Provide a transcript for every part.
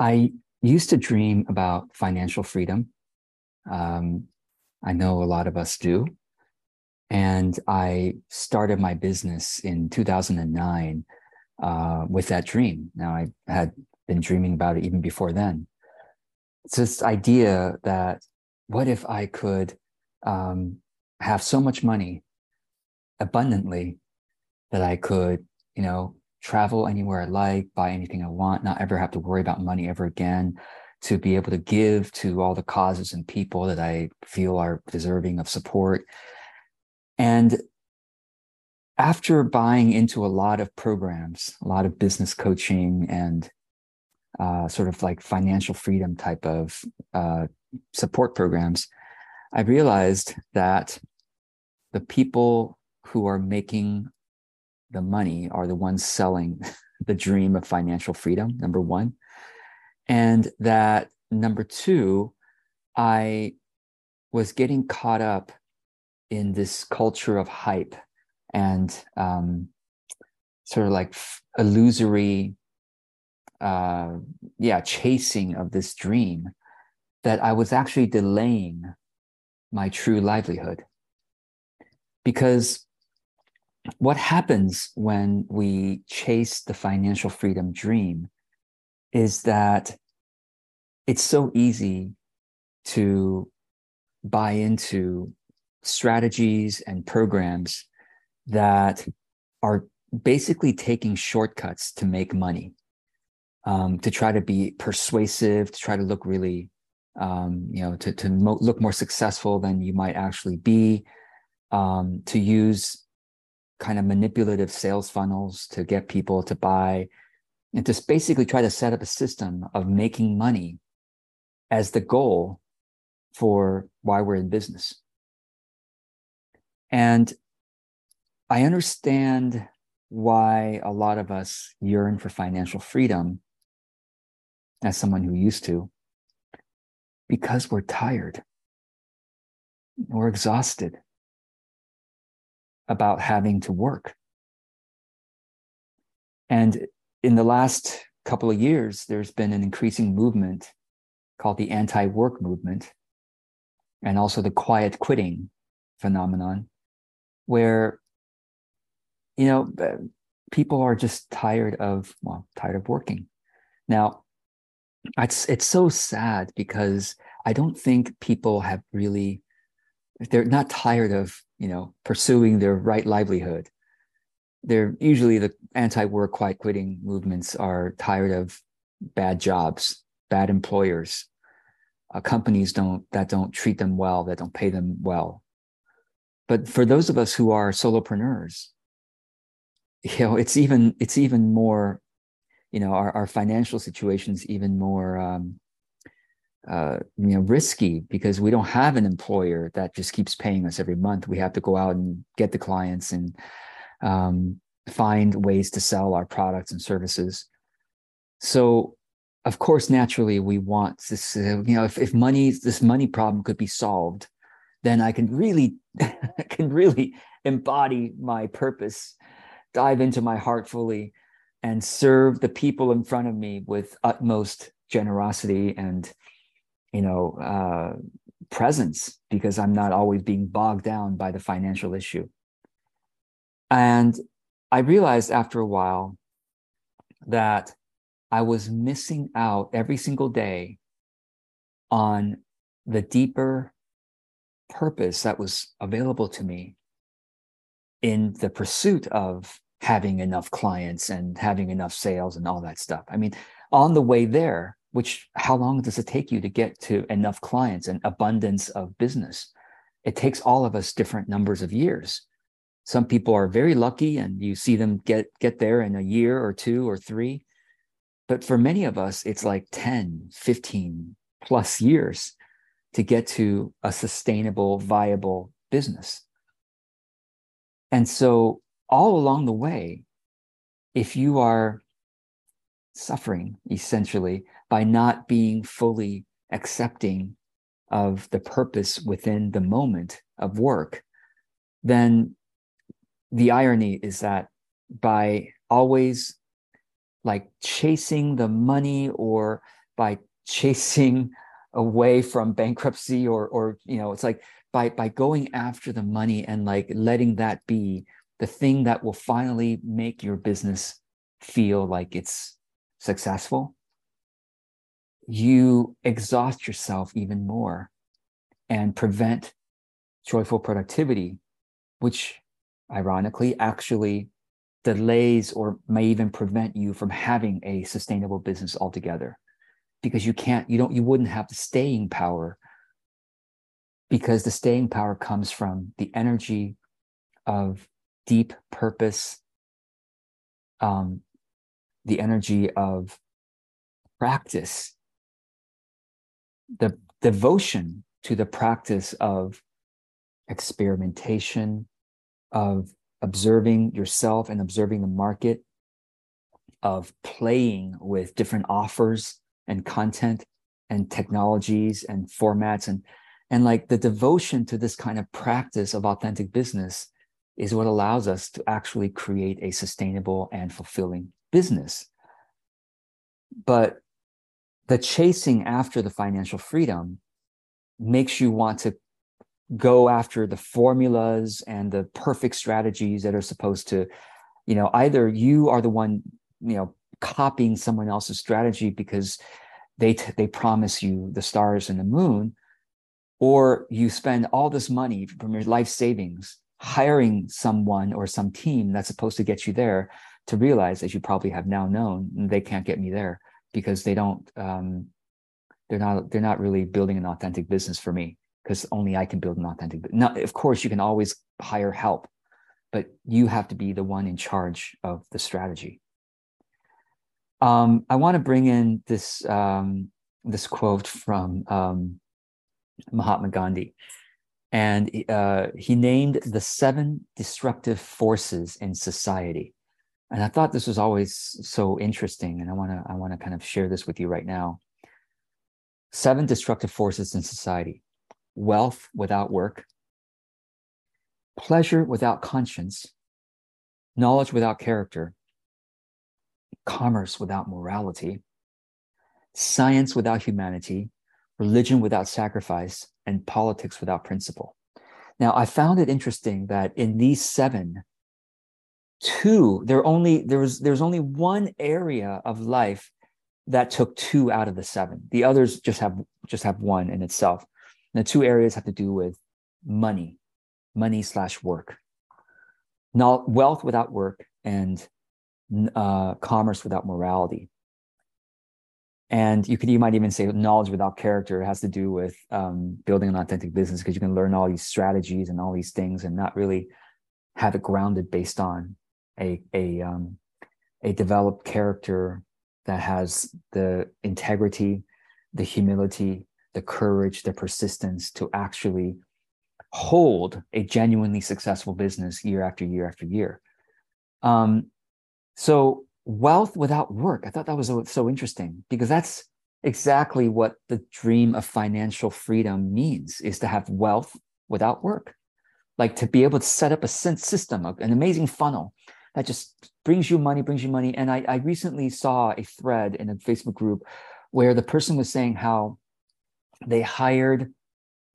I used to dream about financial freedom. Um, I know a lot of us do. And I started my business in 2009 uh, with that dream. Now, I had been dreaming about it even before then. It's this idea that what if I could um, have so much money abundantly that I could, you know, travel anywhere I like, buy anything I want, not ever have to worry about money ever again, to be able to give to all the causes and people that I feel are deserving of support. And after buying into a lot of programs, a lot of business coaching and uh, sort of like financial freedom type of uh, support programs, I realized that the people who are making the money are the ones selling the dream of financial freedom, number one. And that number two, I was getting caught up in this culture of hype and um, sort of like illusory, uh, yeah, chasing of this dream that I was actually delaying my true livelihood. Because what happens when we chase the financial freedom dream is that it's so easy to buy into strategies and programs that are basically taking shortcuts to make money, um, to try to be persuasive, to try to look really, um, you know, to, to mo- look more successful than you might actually be, um, to use kind of manipulative sales funnels to get people to buy and to basically try to set up a system of making money as the goal for why we're in business. And I understand why a lot of us yearn for financial freedom as someone who used to, because we're tired, we're exhausted about having to work. And in the last couple of years, there's been an increasing movement called the anti work movement and also the quiet quitting phenomenon, where, you know, uh, people are just tired of, well, tired of working. Now, it's, it's so sad because I don't think people have really, they're not tired of you know, pursuing their right livelihood. They're usually the anti-work quiet quitting movements are tired of bad jobs, bad employers, uh, companies don't that don't treat them well, that don't pay them well. But for those of us who are solopreneurs, you know, it's even it's even more, you know, our, our financial situation's even more um, uh, you know risky because we don't have an employer that just keeps paying us every month. We have to go out and get the clients and um, find ways to sell our products and services. So, of course, naturally, we want this. Uh, you know, if, if money, this money problem could be solved, then I can really, can really embody my purpose, dive into my heart fully, and serve the people in front of me with utmost generosity and you know uh, presence because i'm not always being bogged down by the financial issue. And i realized after a while that i was missing out every single day on the deeper purpose that was available to me in the pursuit of having enough clients and having enough sales and all that stuff. I mean on the way there which how long does it take you to get to enough clients and abundance of business? It takes all of us different numbers of years. Some people are very lucky and you see them get get there in a year or two or three. But for many of us it's like 10 15 plus years to get to a sustainable viable business. And so all along the way if you are suffering essentially by not being fully accepting of the purpose within the moment of work, then the irony is that by always like chasing the money or by chasing away from bankruptcy or or you know it's like by by going after the money and like letting that be the thing that will finally make your business feel like it's successful you exhaust yourself even more and prevent joyful productivity which ironically actually delays or may even prevent you from having a sustainable business altogether. Because you can't you don't you wouldn't have the staying power. Because the staying power comes from the energy of deep purpose um, the energy of practice the devotion to the practice of experimentation of observing yourself and observing the market of playing with different offers and content and technologies and formats and and like the devotion to this kind of practice of authentic business is what allows us to actually create a sustainable and fulfilling business. But the chasing after the financial freedom makes you want to go after the formulas and the perfect strategies that are supposed to you know either you are the one you know copying someone else's strategy because they t- they promise you the stars and the moon or you spend all this money from your life savings hiring someone or some team that's supposed to get you there to realize as you probably have now known they can't get me there because they don't um, they're not they're not really building an authentic business for me because only I can build an authentic. Now, of course, you can always hire help, but you have to be the one in charge of the strategy. Um, I want to bring in this um, this quote from um, Mahatma Gandhi, and uh, he named the seven disruptive forces in society. And I thought this was always so interesting, and I want to I want to kind of share this with you right now. Seven destructive forces in society wealth without work, pleasure without conscience, knowledge without character, commerce without morality, science without humanity, religion without sacrifice, and politics without principle. Now, I found it interesting that in these seven, two, there only there was there's only one area of life that took two out of the seven. The others just have just have one in itself. And the two areas have to do with money, money slash work. Now, wealth without work and uh, commerce without morality. And you could, you might even say knowledge without character has to do with um, building an authentic business because you can learn all these strategies and all these things and not really have it grounded based on a a um, a developed character that has the integrity, the humility, the courage, the persistence to actually hold a genuinely successful business year after year after year. Um, so wealth without work, I thought that was so, so interesting because that's exactly what the dream of financial freedom means is to have wealth without work like to be able to set up a system an amazing funnel that just brings you money brings you money and I, I recently saw a thread in a facebook group where the person was saying how they hired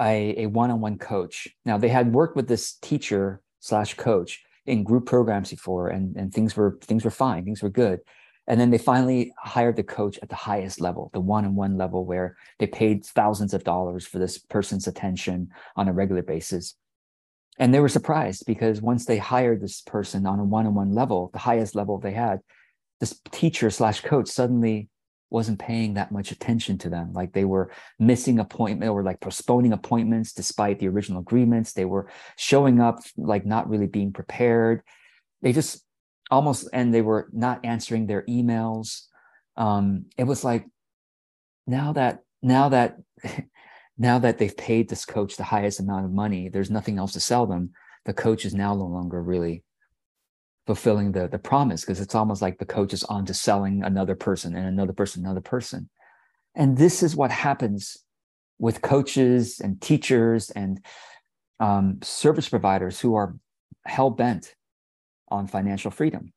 a, a one-on-one coach. Now they had worked with this teacher slash coach in group programs before, and, and things were things were fine, things were good. And then they finally hired the coach at the highest level, the one-on-one level, where they paid thousands of dollars for this person's attention on a regular basis. And they were surprised because once they hired this person on a one-on-one level, the highest level they had, this teacher slash coach suddenly wasn't paying that much attention to them. Like they were missing appointment or like postponing appointments despite the original agreements. They were showing up like not really being prepared. They just almost and they were not answering their emails. Um, it was like now that now that now that they've paid this coach the highest amount of money, there's nothing else to sell them. The coach is now no longer really fulfilling the the promise because it's almost like the coach is on to selling another person and another person another person and this is what happens with coaches and teachers and um, service providers who are hell-bent on financial freedom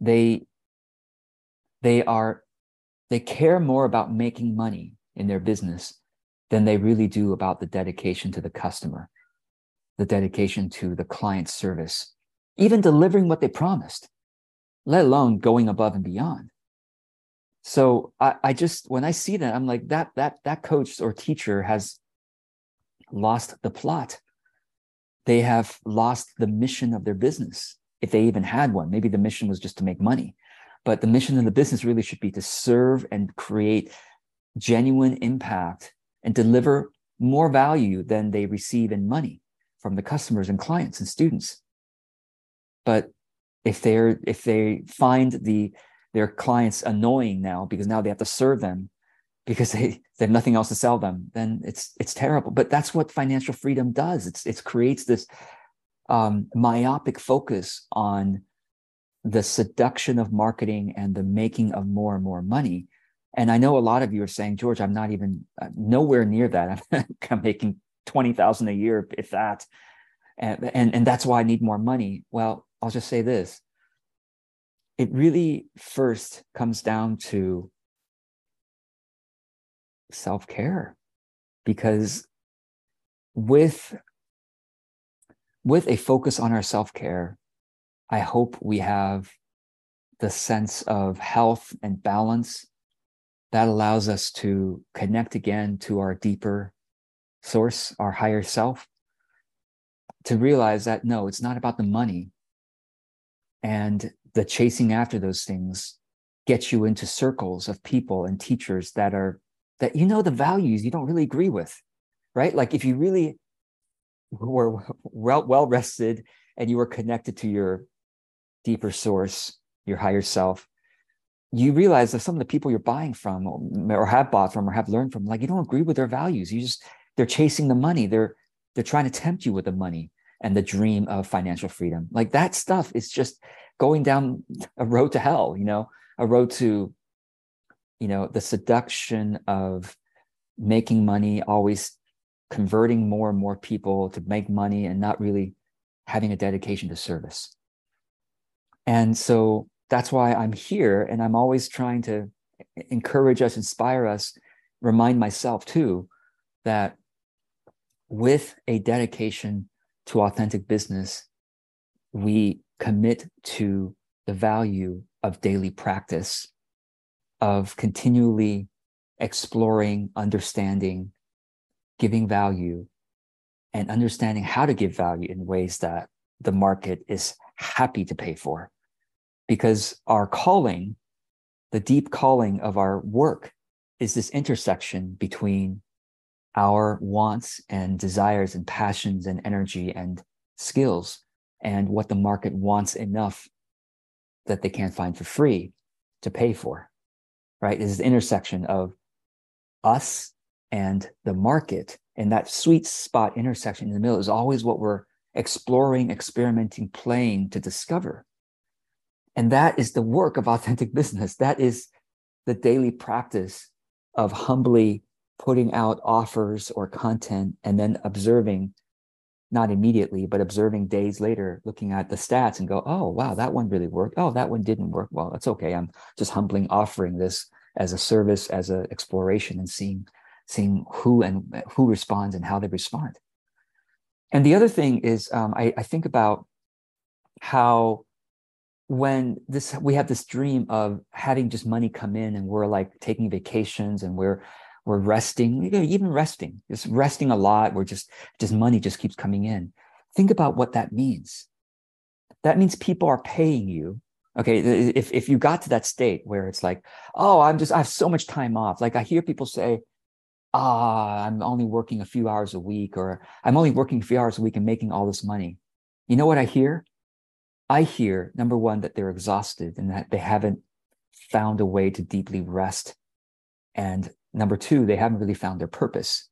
they they are they care more about making money in their business than they really do about the dedication to the customer, the dedication to the client service, even delivering what they promised, let alone going above and beyond. So I, I just when I see that, I'm like, that that that coach or teacher has lost the plot. They have lost the mission of their business, if they even had one. Maybe the mission was just to make money. But the mission of the business really should be to serve and create genuine impact and deliver more value than they receive in money from the customers and clients and students. But if they're if they find the their clients annoying now because now they have to serve them because they, they have nothing else to sell them, then it's it's terrible. But that's what financial freedom does. It's it creates this um, myopic focus on the seduction of marketing and the making of more and more money. And I know a lot of you are saying, George, I'm not even uh, nowhere near that. I'm making twenty thousand a year, if that, and, and and that's why I need more money. Well, I'll just say this: it really first comes down to self care, because with with a focus on our self care, I hope we have the sense of health and balance that allows us to connect again to our deeper source, our higher self, to realize that no, it's not about the money. And the chasing after those things gets you into circles of people and teachers that are, that you know the values you don't really agree with, right? Like if you really were well, well rested and you were connected to your deeper source, your higher self, you realize that some of the people you're buying from or have bought from or have learned from, like you don't agree with their values. You just they're chasing the money. They're they're trying to tempt you with the money and the dream of financial freedom. Like that stuff is just going down a road to hell, you know, a road to, you know, the seduction of making money, always converting more and more people to make money and not really having a dedication to service. And so that's why I'm here. And I'm always trying to encourage us, inspire us, remind myself too that with a dedication to authentic business, we commit to the value of daily practice, of continually exploring, understanding, giving value, and understanding how to give value in ways that the market is happy to pay for because our calling, the deep calling of our work, is this intersection between our wants and desires and passions and energy and skills and what the market wants enough that they can't find for free to pay for right? Is the intersection of us and the market. And that sweet spot intersection in the middle is always what we're exploring experimenting playing to discover and that is the work of authentic business. That is the daily practice of humbly putting out offers or content and then observing, not immediately, but observing days later, looking at the stats and go, oh, wow, that one really worked. Oh, that one didn't work. Well, that's okay. I'm just humbling offering this as a service, as an exploration and seeing, seeing who and who responds and how they respond. And the other thing is, um, I, I think about how when this we have this dream of having just money come in and we're like taking vacations and we're we're resting even resting just resting a lot we're just just money just keeps coming in. Think about what that means. That means people are paying you okay? If if you got to that state where it's like oh i'm just i have so much time off. Like i hear people say ah i'm only working a few hours a week or i'm only working a few hours a week and making all this money. You know what i hear I hear number one that they're exhausted and that they haven't found a way to deeply rest. And number two, they haven't really found their purpose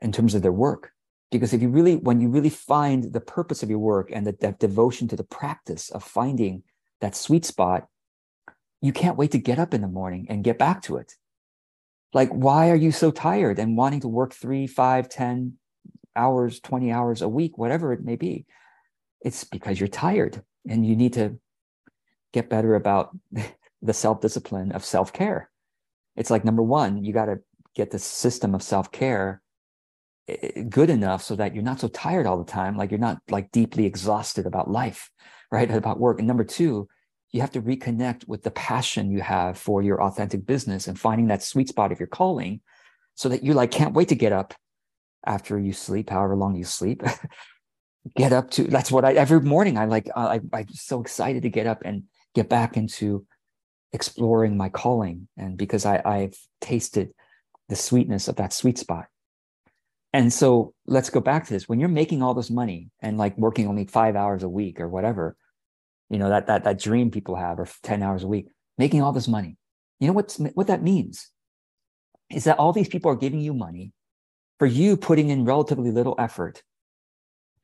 in terms of their work. Because if you really, when you really find the purpose of your work and that, that devotion to the practice of finding that sweet spot, you can't wait to get up in the morning and get back to it. Like, why are you so tired and wanting to work three, five, ten hours, 20 hours a week, whatever it may be? It's because you're tired and you need to get better about the self discipline of self care. it's like number one, you got to get the system of self care eh, good enough so that you're not so tired all the time, like you're not like deeply exhausted about life, right? About work. And number two, you have to reconnect with the passion you have for your authentic business and finding that sweet spot of your calling so that you like can't wait to get up after you sleep, however long you sleep. get up to that's what I every morning I like I I'm so excited to get up and get back into exploring my calling and because I I've tasted the sweetness of that sweet spot. And so let's go back to this. When you're making all this money and like working only five hours a week or whatever, you know, that that that dream people have or 10 hours a week, making all this money. You know what's what that means? Is that all these people are giving you money for you putting in relatively little effort.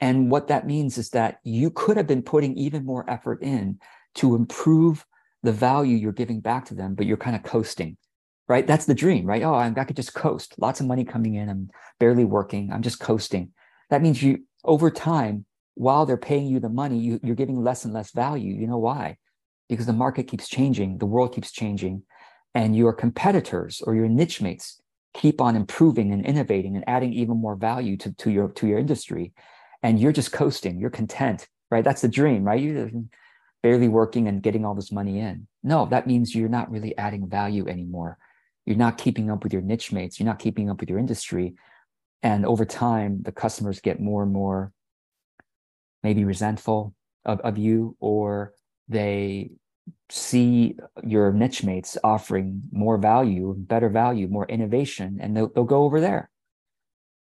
And what that means is that you could have been putting even more effort in to improve the value you're giving back to them, but you're kind of coasting, right? That's the dream, right? Oh, I could just coast. Lots of money coming in. I'm barely working. I'm just coasting. That means you, over time, while they're paying you the money, you, you're giving less and less value. You know why? Because the market keeps changing, the world keeps changing, and your competitors or your niche mates keep on improving and innovating and adding even more value to, to your to your industry and you're just coasting you're content right? That's the dream right? You're barely working and getting all this money in. No that means you're not really adding value anymore. You're not keeping up with your niche mates. You're not keeping up with your industry. And over time the customers get more and more maybe resentful of, of you or they see your niche mates offering more value, better value, more innovation, and they'll, they'll go over there.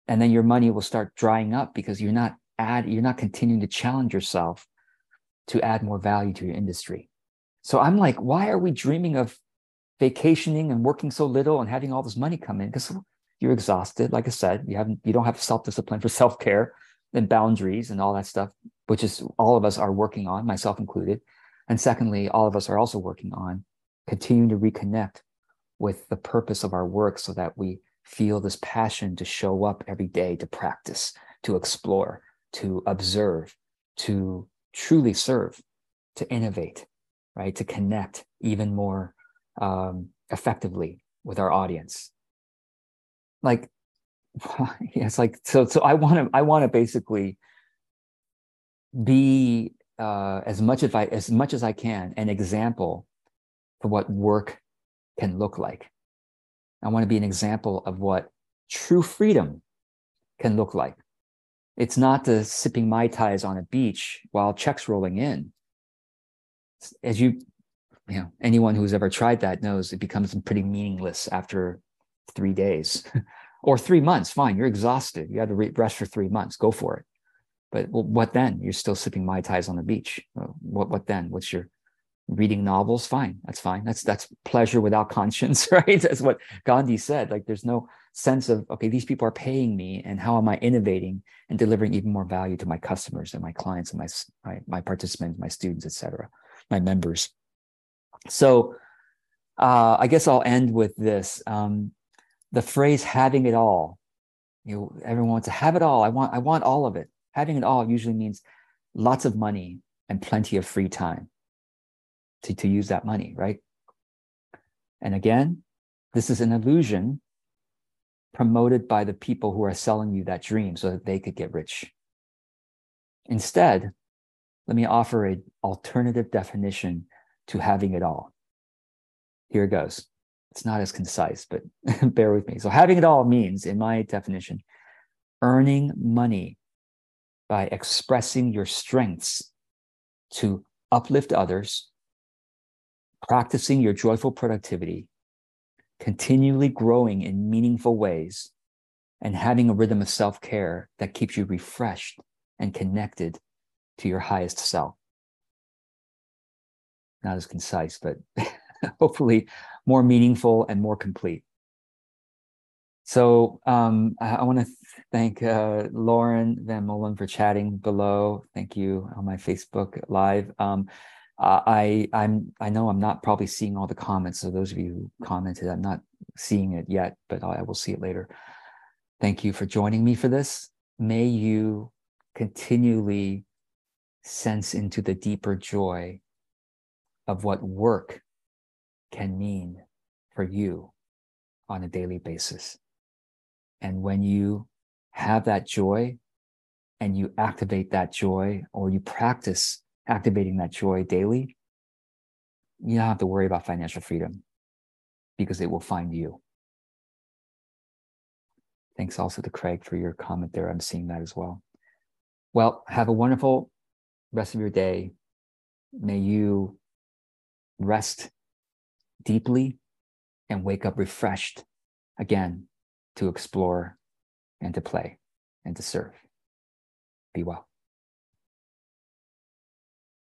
And then your money will start drying up because you're not add, you're not continuing to challenge yourself to add more value to your industry. So I'm like, why are we dreaming of vacationing and working so little and having all this money come in? Because you're exhausted. Like I said, you haven't, you don't have self-discipline for self-care and boundaries and all that stuff, which is all of us are working on, myself included. And secondly, all of us are also working on continuing to reconnect with the purpose of our work so that we feel this passion to show up every day, to practice, to explore, to observe, to truly serve, to innovate, right? To connect even more um, effectively with our audience. Like, it's like so. So I want to. I want to basically be uh, as much as I as much as I can an example for what work can look like. I want to be an example of what true freedom can look like. It's not the sipping mai tais on a beach while checks rolling in. As you, you know, anyone who's ever tried that knows it becomes pretty meaningless after three days or three months. Fine, you're exhausted. You had to rest for three months. Go for it. But well, what then? You're still sipping mai tais on the beach. Uh, what what then? What's your reading novels? Fine, that's fine. That's that's pleasure without conscience, right? That's what Gandhi said. Like there's no sense of okay, these people are paying me, and how am I innovating and delivering even more value to my customers and my clients and my my, my participants, my students, etc., my members. So uh, I guess I'll end with this. Um, the phrase "having it all." You know, everyone wants to have it all. I want I want all of it having it all usually means lots of money and plenty of free time to, to use that money, right? And again, this is an illusion promoted by the people who are selling you that dream so that they could get rich. Instead, let me offer an alternative definition to having it all. Here it goes. It's not as concise, but bear with me. So, having it all means, in my definition, earning money by expressing your strengths to uplift others, practicing your joyful productivity, continually growing in meaningful ways, and having a rhythm of self care that keeps you refreshed and connected to your highest self. Not as concise, but hopefully more meaningful and more complete. So um, I, I want to thank uh, Lauren Van Molen for chatting below. Thank you on my Facebook Live. Um, uh, I I'm I know I'm not probably seeing all the comments. So those of you who commented, I'm not seeing it yet, but I will see it later. Thank you for joining me for this. May you continually sense into the deeper joy of what work can mean for you on a daily basis. And when you have that joy and you activate that joy or you practice activating that joy daily, you don't have to worry about financial freedom because it will find you. Thanks also to Craig for your comment there. I'm seeing that as well. Well, have a wonderful rest of your day. May you rest deeply and wake up refreshed again to explore and to play and to serve. Be well.